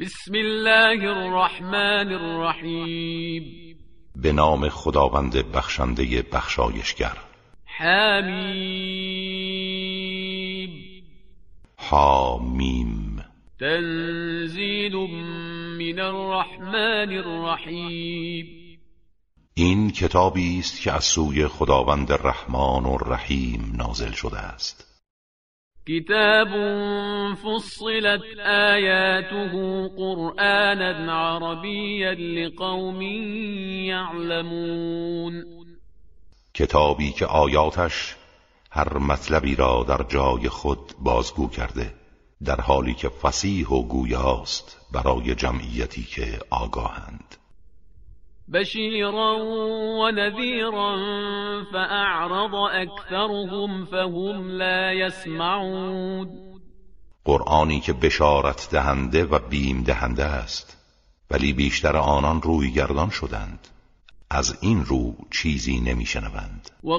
بسم الله الرحمن الرحیم به نام خداوند بخشنده بخشایشگر. حمیم. حامیم. تنزیل من الرحمن الرحیم این کتابی است که از سوی خداوند رحمان و رحیم نازل شده است. كتاب فصلت آياته قرآنا عربيا لقوم يعلمون کتابی که آیاتش هر مطلبی را در جای خود بازگو کرده در حالی که فسیح و گویاست برای جمعیتی که آگاهند. بشيرا ونذيرا فأعرض أكثرهم فهم لا يسمعون. قرآنی که بشارت دهنده و بیم دهنده است ولی بیشتر آنان روی گردان شدند. از این رو چیزی نمیشنوند. و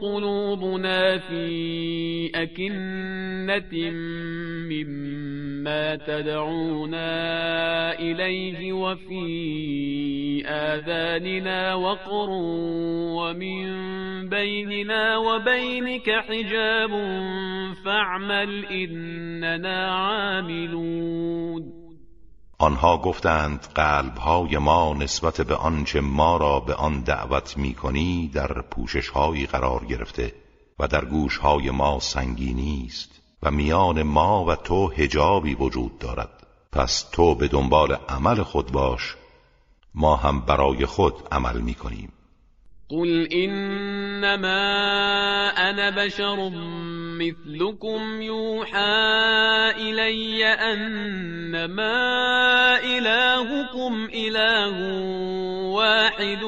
قلوبنا فی اکنت مما تدعونا الیه و فی آذاننا وقر و من بیننا و بینک حجاب فاعمل إننا عاملون. آنها گفتند قلبهای ما نسبت به آنچه ما را به آن دعوت می کنی در پوششهایی قرار گرفته و در گوشهای ما سنگینی است و میان ما و تو هجابی وجود دارد. پس تو به دنبال عمل خود باش ما هم برای خود عمل می کنیم قل إنما أنا بشر مثلكم يوحى إلي أنما إلهكم إله واحد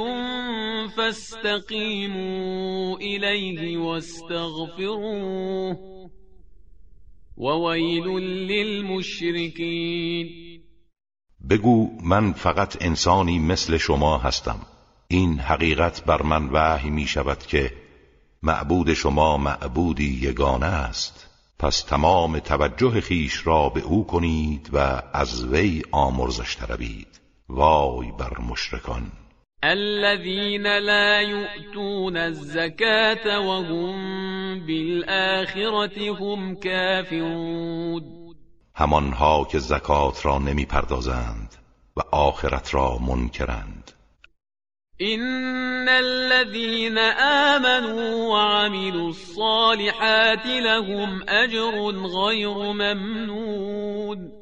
فاستقيموا إليه واستغفروه وويل للمشركين. بگو من فقط انسانی مثل شما هستم. این حقیقت بر من وحی می شود که معبود شما معبودی یگانه است. پس تمام توجه خیش را به او کنید و از وی آمرزش طلبید. وای بر مشرکان. الذين لا يؤتون الزكاة وهم بالآخرة هم كافرون همانها که زکات را نمی پردازند و آخرت را منکرند. إن الذين آمنوا وعملوا الصالحات لهم أجر غير ممنون.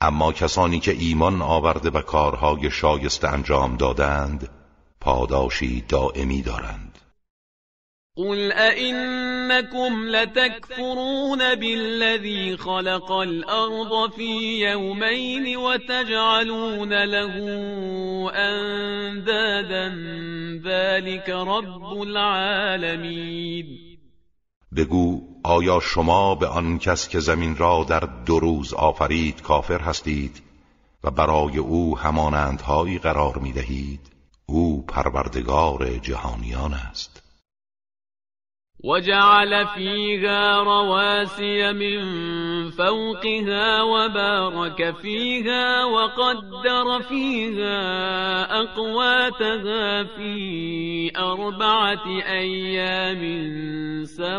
اما کسانی که ایمان آورده و کارهای شایسته انجام دادند پاداشی دائمی دارند. قل أئنكم لتكفرون بالذي خلق الأرض في يومين وتجعلون له أندادا ذلك رب العالمين بگو آیا شما به آن کس که زمین را در دو روز آفرید کافر هستید و برای او همانندهایی قرار می دهید او پروردگار جهانیان است. وجعل فيها رواسي من فوقها وبارك فيها وقدر فيها أقواتها في أربعة أيام سواء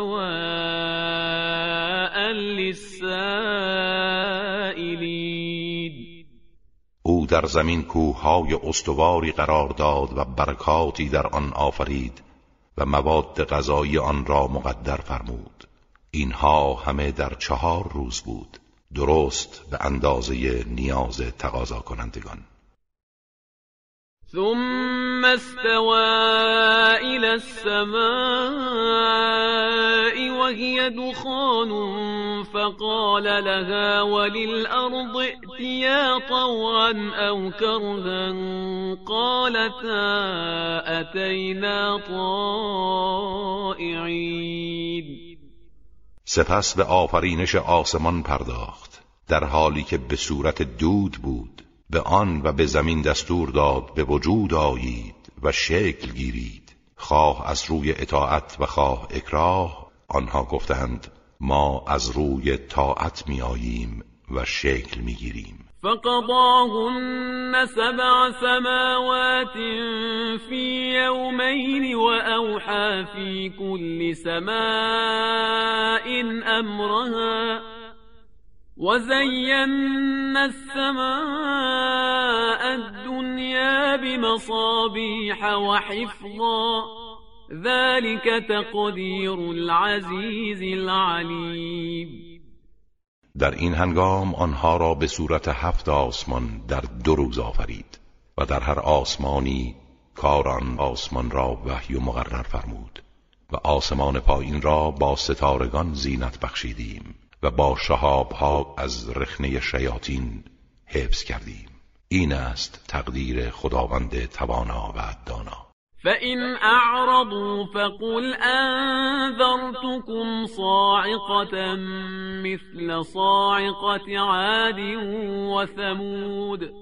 للسائلين. أو در زمین کوههای استواری قرار داد و برکاتی در آن آفرید. و مواد غذایی آن را مقدر فرمود. اینها همه در چهار روز بود. درست به اندازه نیاز تقاضا کنندگان استوى إلى السماء وهي دخان فقال لها وللأرض ائتيا طوعا أو كرها قالتا أتينا طائعين. سپس به آفرینش آسمان پرداخت در حالی که به صورت دود بود. به آن و به زمین دستور داد به وجود آیید و شکل گیرید. خواه از روی اطاعت و خواه اکراه آنها گفتند ما از روی طاعت می آییم و شکل می گیریم فقضاهن سبع سماوات في يومين وأوحى في كل سماء أمرها وزينا السماء الدنيا بمصابيح وحفظا ذلك تقدير العزيز العليم. در این هنگام آنها را به صورت هفت آسمان در دو روز آفرید و در هر آسمانی کاران آسمان را وحی و مقرر فرمود و آسمان پایین را با ستارگان زینت بخشیدیم. و با شهابها از رخنه شیاطین حفظ کردیم. این است تقدیر خداوند توانا و دانا. فإن أعرضوا فقل أنذرتكم صاعقة مثل صاعقة عاد وثمود.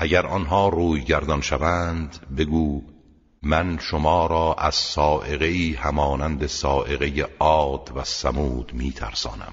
اگر آنها روی گردان شوند بگو من شما را از سائقه همانند سائقه عاد و سمود میترسانم.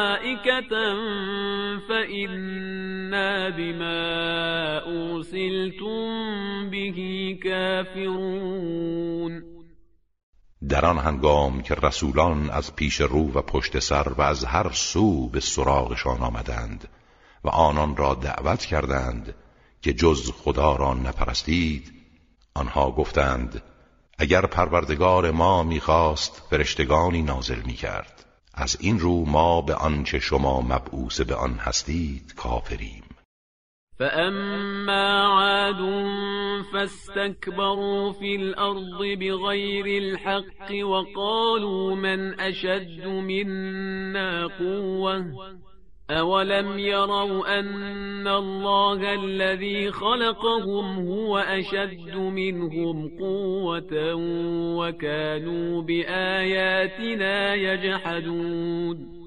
فإنا بما أرسلتم به كافرون. در آن هنگام که رسولان از پیش رو و پشت سر و از هر سو به سراغشان آمدند و آنان را دعوت کردند که جز خدا را نپرستید آنها گفتند اگر پروردگار ما می‌خواست فرشتگانی نازل می‌کرد. از این رو ما به آنچه شما مبعوث به آن هستید کافریم. فأما عاد فاستكبروا في الأرض بغير الحق وقالوا من أشد منا قوة أولم يروا أن الله الذي خلقهم هو أشد منهم قوة وكانوا بآياتنا يجحدون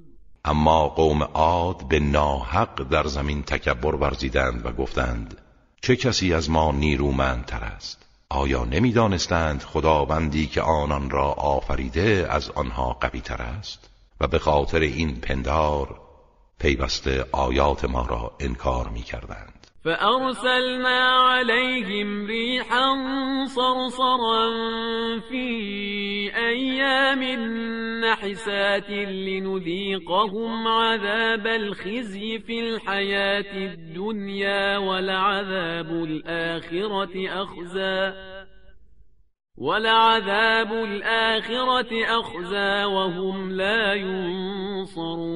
اما قوم عاد به ناحق در زمین تکبر ورزیدند و گفتند چه کسی از ما نیرومندتر است؟ آیا نمی‌دانستند خداوندی که آنان را آفریده از آنها قوی تر است؟ و به خاطر این پندار پیوسته آیات ما را انکار می کردند فأرسلنا عليهم ريحا صرصرا في أيام نحسات لنذيقهم عذاب الخزي في الحياة الدنيا ولعذاب الآخرة أخزى ولعذاب الآخرة أخزى وهم لا ينصرون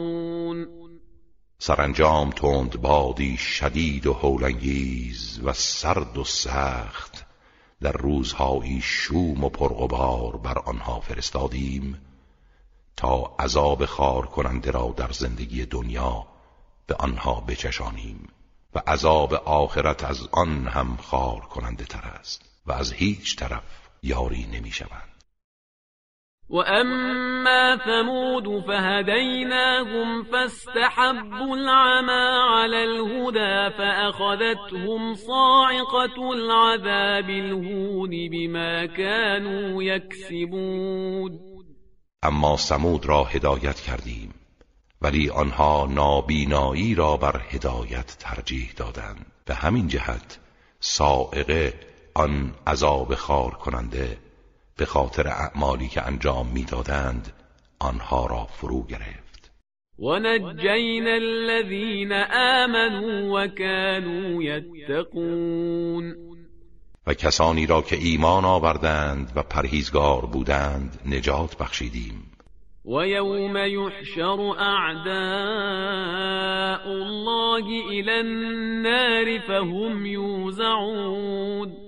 سرانجام تند بادی شدید و هولنگیز و سرد و سخت در روزهایی شوم و پرغبار بر آنها فرستادیم تا عذاب خار کننده را در زندگی دنیا به آنها بچشانیم و عذاب آخرت از آن هم خار کننده تر است و از هیچ طرف یاری نمی شوند. وأما ثمود فهديناهم فاستحبوا العمى على الهدى فأخذتهم صاعقة العذاب الهون بما كانوا يكسبون اما سمود را هدایت کردیم ولی آنها نابینایی را بر هدایت ترجیح دادند. به همین جهت سائقه آن عذاب خار کننده به خاطر اعمالی که انجام می‌دادند آنها را فرو گرفت. ونجینا الذین آمنوا وكانوا یتقون. و کسانی را که ایمان آوردند و پرهیزگار بودند نجات بخشیدیم. و یوم یحشر اعداء الله الى النار فهم یوزعون.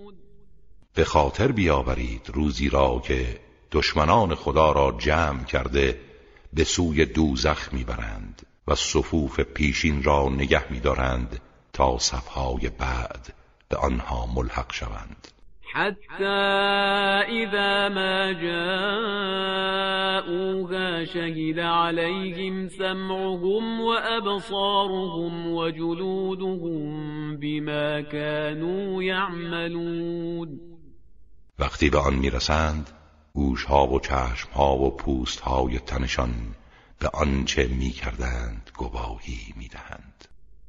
به خاطر بیاورید روزی را که دشمنان خدا را جمع کرده به سوی دوزخ می‌برند و صفوف پیشین را نگه میدارند تا صفهای بعد به آنها ملحق شوند. حتى إذا ما جاءوها شهد عليهم سمعهم وأبصارهم وجلودهم بما كانوا يعملون وقتی به آن می‌رسند گوشها و چشمها و پوستهای تنشان به آنچه می‌کردند گواهی می‌دهند.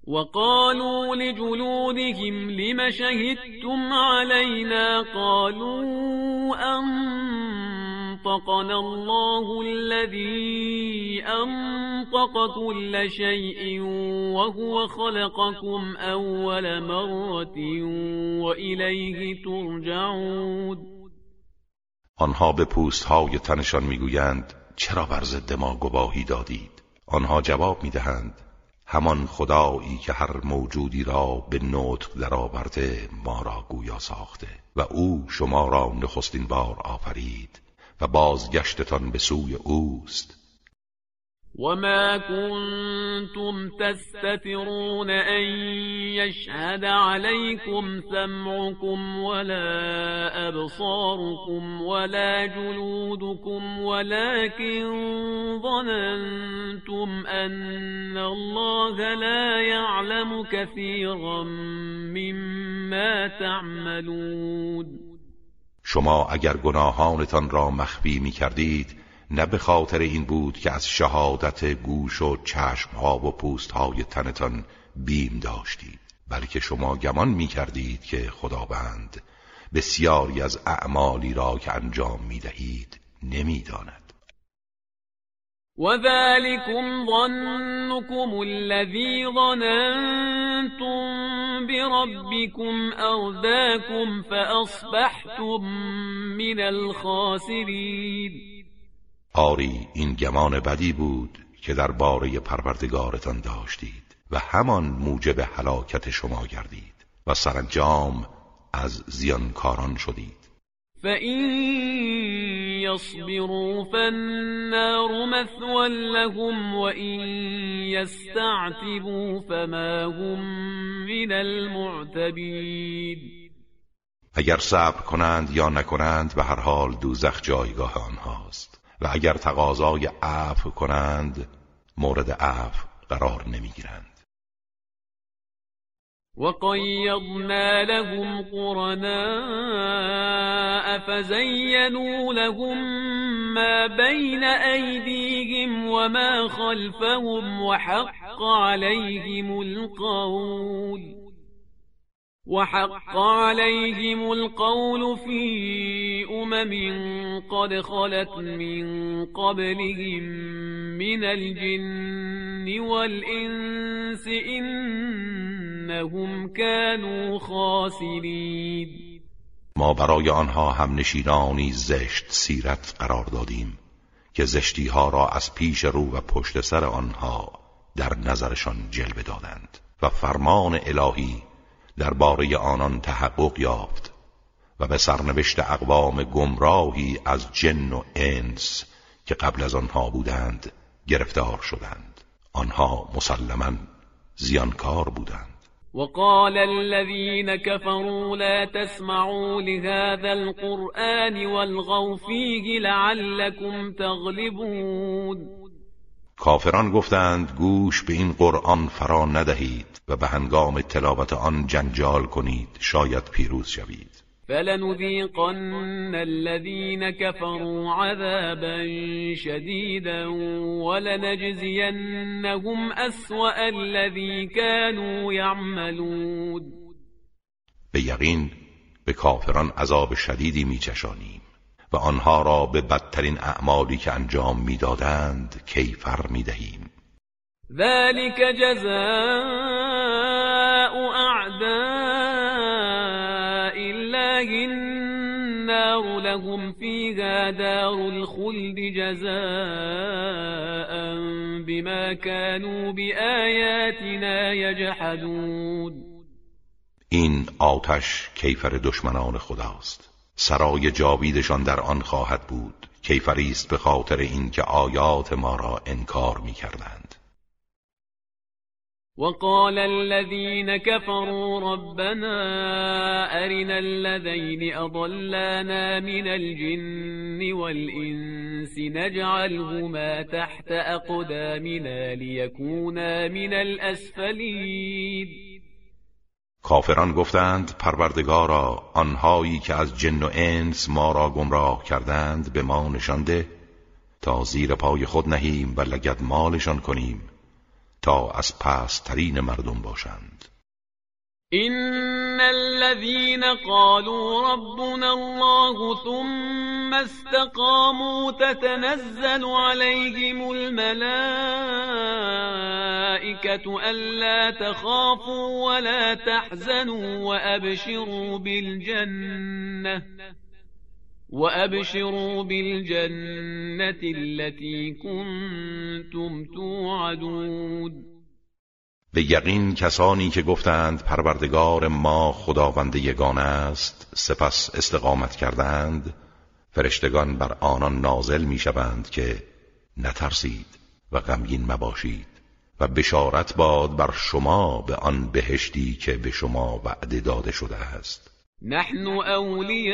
وقالوا لجلودهم لم شهدتم علينا قالوا أنطقنا الله الذي أنطق كل شيء وهو خلقكم أول مرة وإليه ترجعون. آنها به پوستهای تنشان می‌گویند چرا بر ضد ما گواهی دادید؟ آنها جواب می‌دهند همان خدایی که هر موجودی را به نطق درآورده ما را گویا ساخته و او شما را نخستین بار آفرید و بازگشتتان به سوی اوست. وما كنتم تستترون أن يشهد عليكم سمعكم ولا أبصاركم ولا جلودكم ولكن ظننتم أن الله لا يعلم كثيرا مما تعملون شما اگر گناهانتان را مخفی می کردید نه به خاطر این بود که از شهادت گوش و چشمها و پوستهای تنتان بیم داشتید بلکه شما گمان می کردید که خداوند بسیاری از اعمالی را که انجام می دهید نمی داند وذلكم ظنكم الذي ظننتم بربكم أرداكم فأصبحتم من الخاسرين. آری این گمان بدی بود که در باره پروردگارتان داشتید و همان موجب هلاکت شما گردید و سرانجام از زیانکاران شدید. فَإِن يَصْبِرُوا فَالنَّارُ مَثْوًى لَهُمْ وَإِن يَسْتَعْتِبُوا فَمَا هُمْ مِنَ الْمُعْتَبِينَ اگر صبر کنند یا نکنند به هر حال دوزخ جایگاه آنهاست. و اگر تقاضای عفو کنند مورد عفو قرار نمی‌گیرند. وقيضنا لهم قرناء فزينوا لهم ما بين أيديهم وما خلفهم وحق عليهم القول. وحق عليهم القول في أمم قد خلت من قبلهم من الجن والإنس إنهم كانوا خاسرين. ما برای آنها هم نشینانی زشت سیرت قرار دادیم که زشتی ها را از پیش رو و پشت سر آنها در نظرشان جلوه دادند و فرمان الهی درباره آنان تحقق یافت و به سرنوشت اقوام گمراهی از جن و انس که قبل از آنها بودند گرفتار شدند. آنها مسلما زیانکار بودند. وقال الذين كفروا لا تسمعوا لهذا القرآن والغوا فيه لعلكم تغلبون. کافران گفتند گوش به این قرآن فرا ندهید و به هنگام تلاوت آن جنجال کنید شاید پیروز شوید. فلنذيقن الذين كفروا عذابا شديدا ولنجزينهم أسوأ الذي كانوا يعملون به یقین به کافران عذاب شدیدی میچشانیم. و آنها را به بدترین اعمالی که انجام می‌دادند کیفر می‌دهیم. ذلك جزاء اعداء الله النار لهم فيها دار الخلد جزاء بما كانوا بآياتنا يجحدون. این آتش کیفر دشمنان خداست. سرای جاویدشان در آن خواهد بود کیفری است به خاطر اینکه آیات ما را انکار می کردند وقال الذين كفروا ربنا أرنا الذين أضلانا من الجن والإنس نجعلهما تحت أقدامنا ليكونا من الأسفلين. کافران گفتند پروردگارا آنهایی که از جن و انس ما را گمراه کردند به ما نشانده تا زیر پای خود نهیم و لگد مالشان کنیم تا از پسترین مردم باشند. این الذين قالوا ربنا الله ثم استقاموا تتنزل عليهم الملائكة ألا تخافوا ولا تحزنوا وأبشروا بالجنة وأبشروا بالجنة التي كنتم توعدون. به یقین کسانی که گفتند پروردگار ما خداوند یگانه است سپس استقامت کردند فرشتگان بر آنان نازل می‌شوند که نترسید و غمگین مباشید. و بشارت باد بر شما به آن بهشتی که به شما وعده داده شده است. نحن أولياؤكم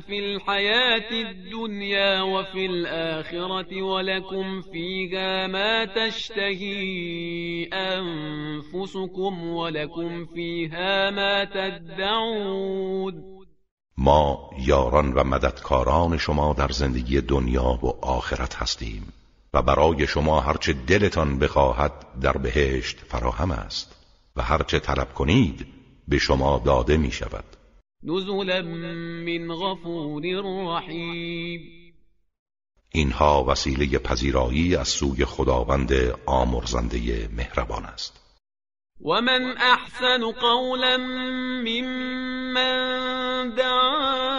في الحياة الدنيا وفي الآخرة ولكم فيها ما تشتهي أنفسكم ولكم فيها ما تدعون. ما یاران و مددکاران شما در زندگی دنیا و آخرت هستیم. و برای شما هرچه دلتان بخواهد در بهشت فراهم است و هرچه طلب کنید به شما داده می شود. نزلا من غفور رحیم. اینها وسیله پذیرایی از سوی خداوند آمرزنده مهربان است. و من احسن قولا ممن دعا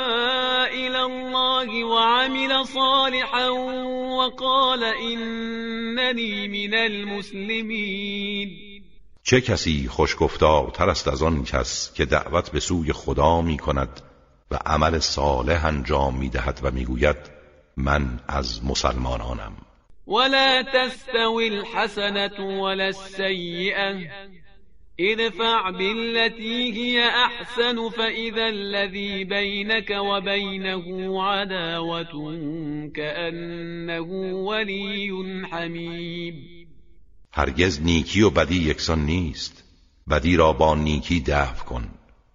صالحا وقال انني من المسلمین چه کسی تر است از آن کس که دعوت به سوی خدا می کند و عمل صالح انجام می دهد و می گوید من از مسلمانانم. ولا تستوي الحسنة ولا السيئة. ادفع بالتي هي أحسن فإذا الذي بينك وبينه عداوة كأنه ولي حميم. هرگز نیکی و بدی یکسان نیست. بدی را با نیکی دفع کن.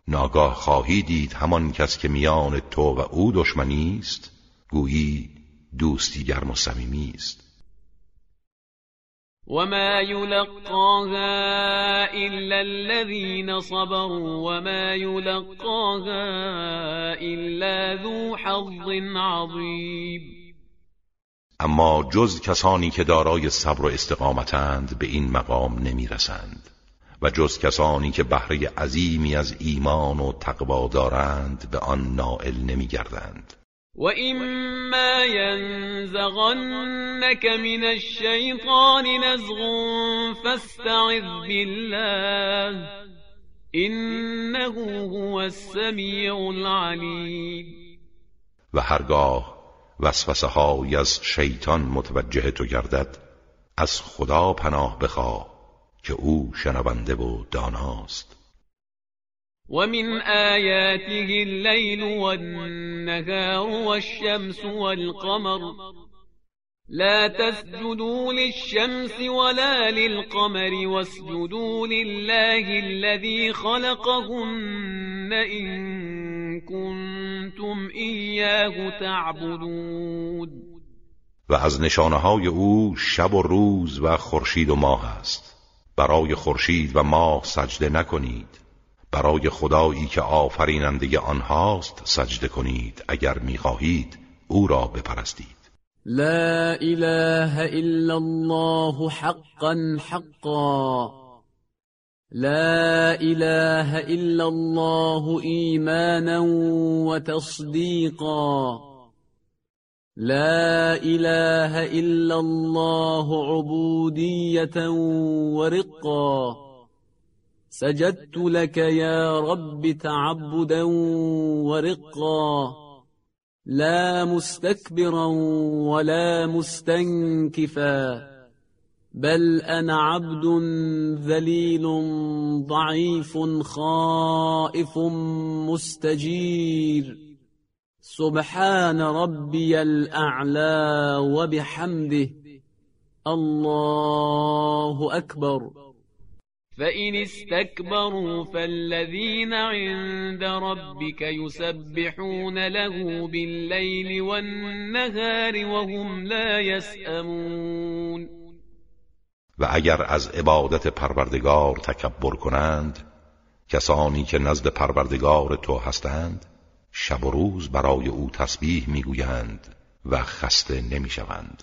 ناگاه خواهی دید همان کس که میان تو و او دشمنی است؟ گویی دوستی گرم و صمیمی است. وما يلقاها إلا الذين صبروا وما يلقاها إلا ذو حظ عظيم. اما جز کسانی که دارای صبر و استقامتند به این مقام نمی‌رسند و جز کسانی که بهره عظیمی از ایمان و تقوا دارند به آن نائل نمیگردند. و اما ینزغنك من الشیطان نزغ فاستعذ بالله انه هو السمیع العلیم و هرگاه وسوسه های از شیطان متوجه تو گردد از خدا پناه بخواه که او شنونده و داناست. ومن آياته الليل والنهار والشمس والقمر لا تسجدوا للشمس ولا للقمر واسجدوا لله الذي خلقهن إن كنتم إياه تعبدون و از نشانه های او شب و روز و خورشید و ماه است. برای خورشید و ماه سجده نکنید. برای خدایی که آفریننده آنهاست سجده کنید اگر می‌خواهید او را بپرستید. لا إله إلا الله حقا حقا. لا إله إلا الله إيمانا وتصديقا لا إله إلا الله عبودية ورقا سجدت لك يا رب تعبدا ورقا لا مستكبرا ولا مستنكفا بل أنا عبد ذلیل ضعیف خائف مستجیر سبحان ربی الأعلى وبحمده الله اکبر فإن استكبروا فالذين عند ربك يسبحون له بالليل والنهار وهم لا يسأمون و اگر از عبادت پروردگار تکبر کنند کسانی که نزد پروردگار تو هستند شب و روز برای او تسبیح می‌گویند و خسته نمی‌شوند.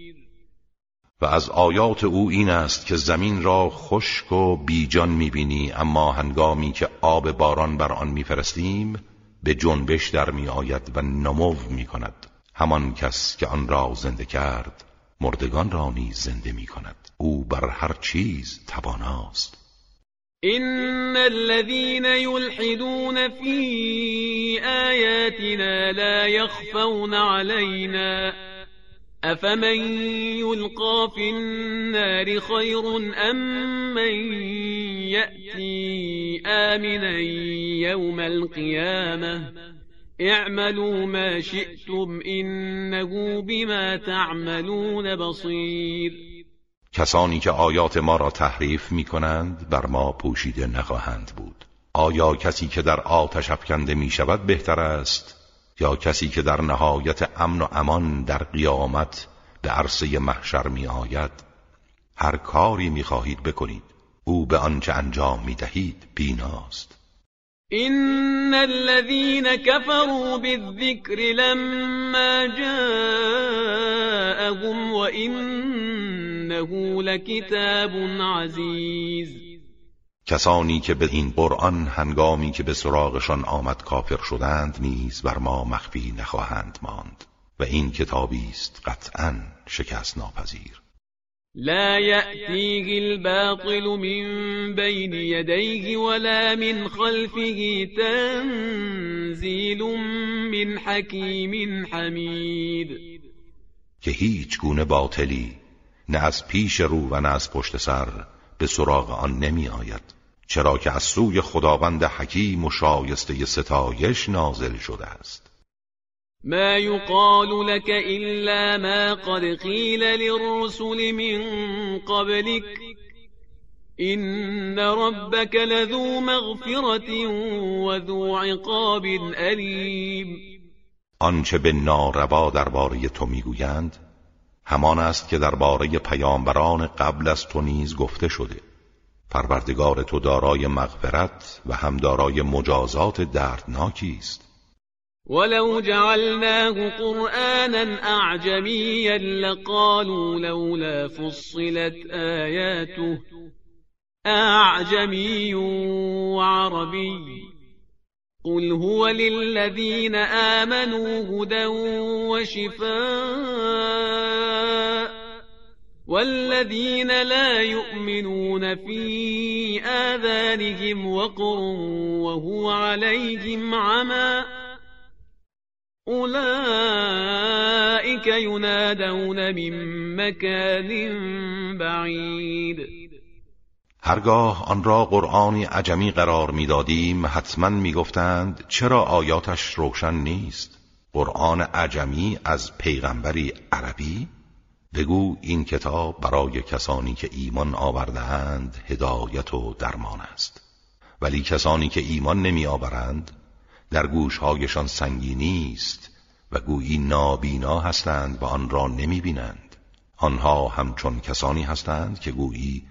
و از آیات او این است که زمین را خشک و بیجان می‌بینی اما هنگامی که آب باران بر آن میفرستیم به جنبش در میآید و نمو می‌کند. همان کس که آن را زنده کرد مردگان را نیز زنده می‌کند. او بر هر چیز تواناست. إن الذين يلحدون في آياتنا لا يخفون علينا. أفمن يلقى في النار خير أم من يأتي آمنا يوم القيامة اعملوا ما شئتم إنه بما تعملون بصير کسانی که آیات ما را تحریف می کنند بر ما پوشیده نخواهند بود. آیا کسی که در آتش افکنده می شود بهتر است؟ یا کسی که در نهایت امن و امان در قیامت به عرصه محشر می آید هر کاری می خواهید بکنید. او به آنچه انجام می دهید بیناست. إن الذين كفروا بالذكر لما جاءهم وإنه لكتاب عزیز. کسانی که به این قرآن هنگامی که به سراغشان آمد کافر شدند نیز بر ما مخفی نخواهند ماند و این کتابی است قطعا شکست ناپذیر لا يأتيه الباطل من بين يديه ولا من خلفه تنزيل من حكيم حمید. که هیچ گونه باطلی نه از پیش رو و نه از پشت سر به سراغ آن نمی آید. چرا که از سوی خداوند حکیم و شایسته ستایش نازل شده است. ما يقال لك إلا ما قد قيل للرسل من قبلك إن ربك لذو مغفرة وذو عقاب أليم آنچه به ناروا درباره تو می‌گویند همان است که درباره پیامبران قبل از تو نیز گفته شده. پروردگار تو دارای مغفرت و هم دارای مجازات دردناکی است. ولو جعلناه قرآنا اعجميا لقالوا لولا فصلت آياته. اعجمي وعربي. قل هو للذين آمنوا هدى وشفاء. والذين لا يؤمنون في آذانهم وقر وهو عليهم عمى أولئك ينادون من مكان بعيد. هرگاه آن را قرآنی عجمی قرار می‌دادیم حتما می‌گفتند چرا آیاتش روشن نیست؟ قرآن عجمی از پیغمبری عربی؟ بگو این کتاب برای کسانی که ایمان آوردهاند هدایت و درمان است. ولی کسانی که ایمان نمی آورند در گوشهایشان سنگینی است و گویی نابینا هستند و آن را نمی بینند آنها همچون کسانی هستند که گویی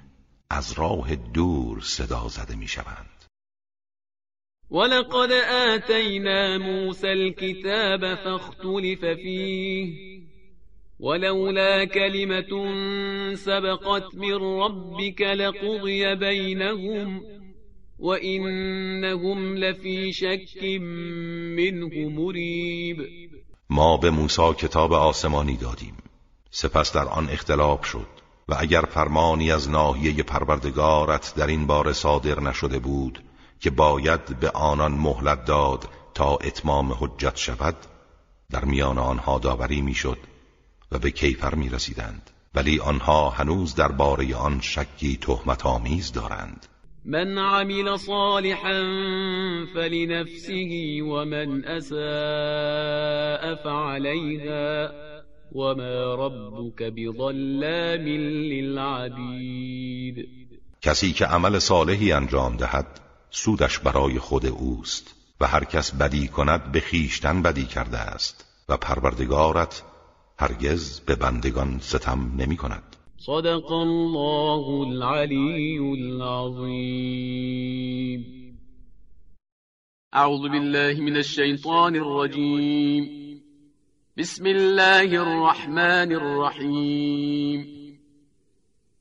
از راه دور صدا زده می شوند ولقد آتینا موسى الكتاب فاختلف فیه. ولولا كلمة سبقت من ربك لقضي بينهم وإنهم لفی شک منه مریب ما به موسی کتاب آسمانی دادیم. سپس در آن اختلاف شد و اگر فرمانی از ناحیه پروردگارت در این بار صادر نشده بود که باید به آنان مهلت داد تا اتمام حجت شود در میان آنها داوری می‌شد و به کیفر می رسیدند ولی آنها هنوز درباره آن شکی تهمت آمیز دارند. من عمل صالحا فلنفسه ومن اساء فعليها وما ربك بظلام للعبید کسی که عمل صالحی انجام دهد سودش برای خود اوست و هر کس بدی کند به خیشتن بدی کرده است و پروردگارت هرگز به بندگان ستم نمی کند صدق الله العلی العظیم. اعوذ بالله من الشیطان الرجیم. بسم الله الرحمن الرحیم.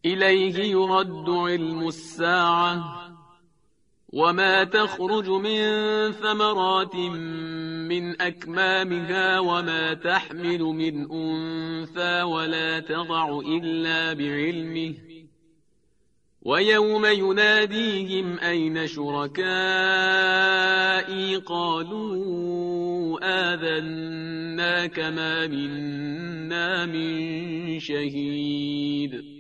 إليه يرد علم الساعة. وما تخرج من ثمرات من أكمامها وما تحمل من أنثى ولا تضع إلا بعلمه. ويوم يناديهم أين شركائي؟ قالوا آذنا كما منا من شهيد.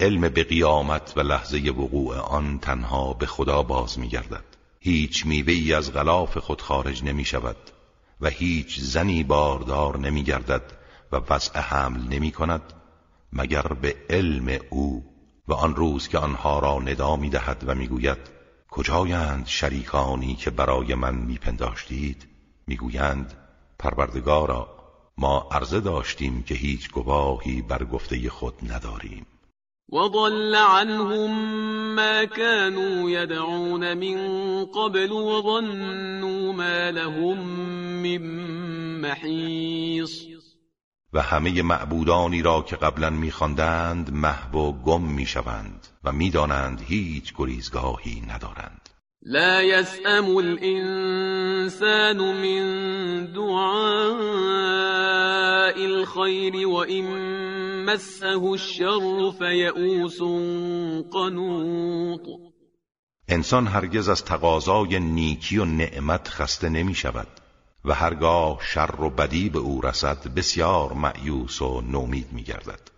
علم به قیامت و لحظه وقوع آن تنها به خدا باز می گردد هیچ میوه از غلاف خود خارج نمی شود و هیچ زنی باردار نمی گردد و وضع حمل نمی کند مگر به علم او و آن روز که آنها را ندا می دهد و می گوید کجایند شریکانی که برای من میپنداشتید؟ می‌گویند پروردگارا ما عرضه داشتیم که هیچ گواهی بر گفته خود نداریم. وضل عنهم ما كانوا يدعون من قبل وظنوا ما لهم من محیص و همه معبودانی را که قبلا میخواندند محو و گم می‌شوند و می‌دانند هیچ گریزگاهی ندارند. لا يسأم الإنسان من دعاء الخير وإن مسه الشر فيئوس قنوط. انسان هرگز از تقاضای نیکی و نعمت خسته نمی شود و هرگاه شر و بدی به او رسد بسیار معیوس و نومید می گردد.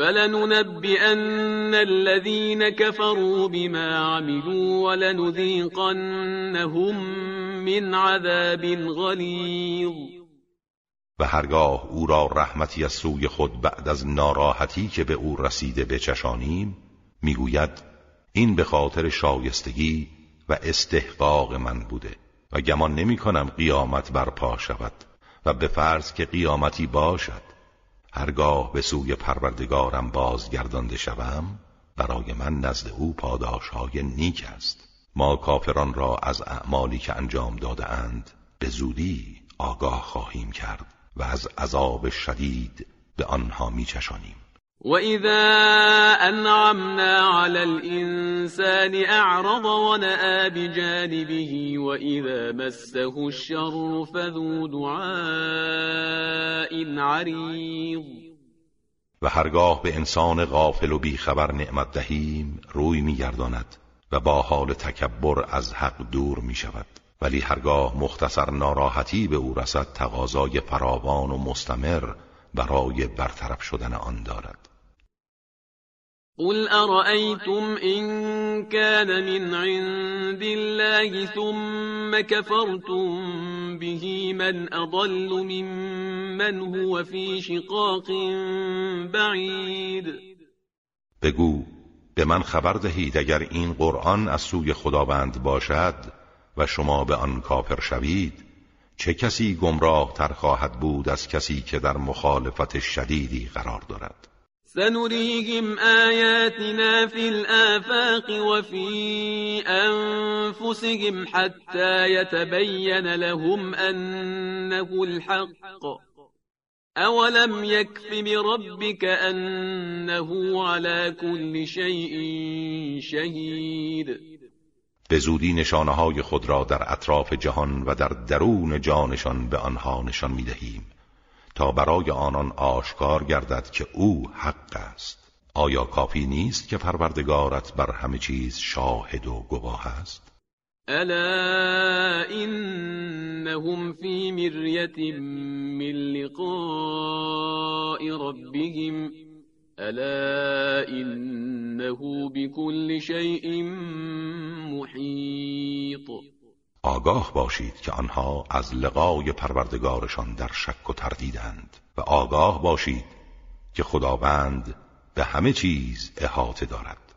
فلننبئن الذين كفروا بما عملوا ولنذيقنهم من عذاب غلیظ و هرگاه او را رحمتی از سوی خود بعد از ناراحتی که به او رسیده بچشانیم می‌گوید این به خاطر شایستگی و استحقاق من بوده و گمان نمی کنم قیامت برپا شود و به فرض که قیامتی باشد. هرگاه به سوی پروردگارم بازگردانده شوم برای من نزد او پاداش های نیک است. ما کافران را از اعمالی که انجام داده اند به زودی آگاه خواهیم کرد و از عذاب شدید به آنها میچشانیم. وإذا أنعمنا على الإنسان أعرض ونأى بجانبه وإذا مسه الشر فذو دعاء عريض. و هرگاه به انسان غافل و بیخبر نعمت دهیم روی میگرداند و با حال تکبر از حق دور می شود ولی هرگاه مختصر ناراحتی به او رسد تقاضای فراوان و مستمر برای برطرف شدن آن دارد. قل أرأيتم إن كان من عند الله ثم كفرتم به من أضل ممن هو في شقاق بعید بگو به من خبر دهید اگر این قرآن از سوی خداوند باشد و شما به آن کافر شوید چه کسی گمراه تر خواهد بود از کسی که در مخالفت شدیدی قرار دارد؟ سنريهم آياتنا في الآفاق وفي أنفسهم حتى يتبين لهم أنه الحق. أولم يكف بربك أنه على كل شيء شهيد. به زودی نشانه خود را در اطراف جهان و در درون جانشان به آنها نشان می دهیم تا برای آنان آشکار گردد که او حق است. آیا کافی نیست که پروردگارت بر همه چیز شاهد و گواه است؟ الا انهم فی مریت من لقاء ربهم. الا انه بكل شیء محیط. آگاه باشید که آنها از لقای پروردگارشان در شک و تردیدند و آگاه باشید که خداوند به همه چیز احاطه دارد.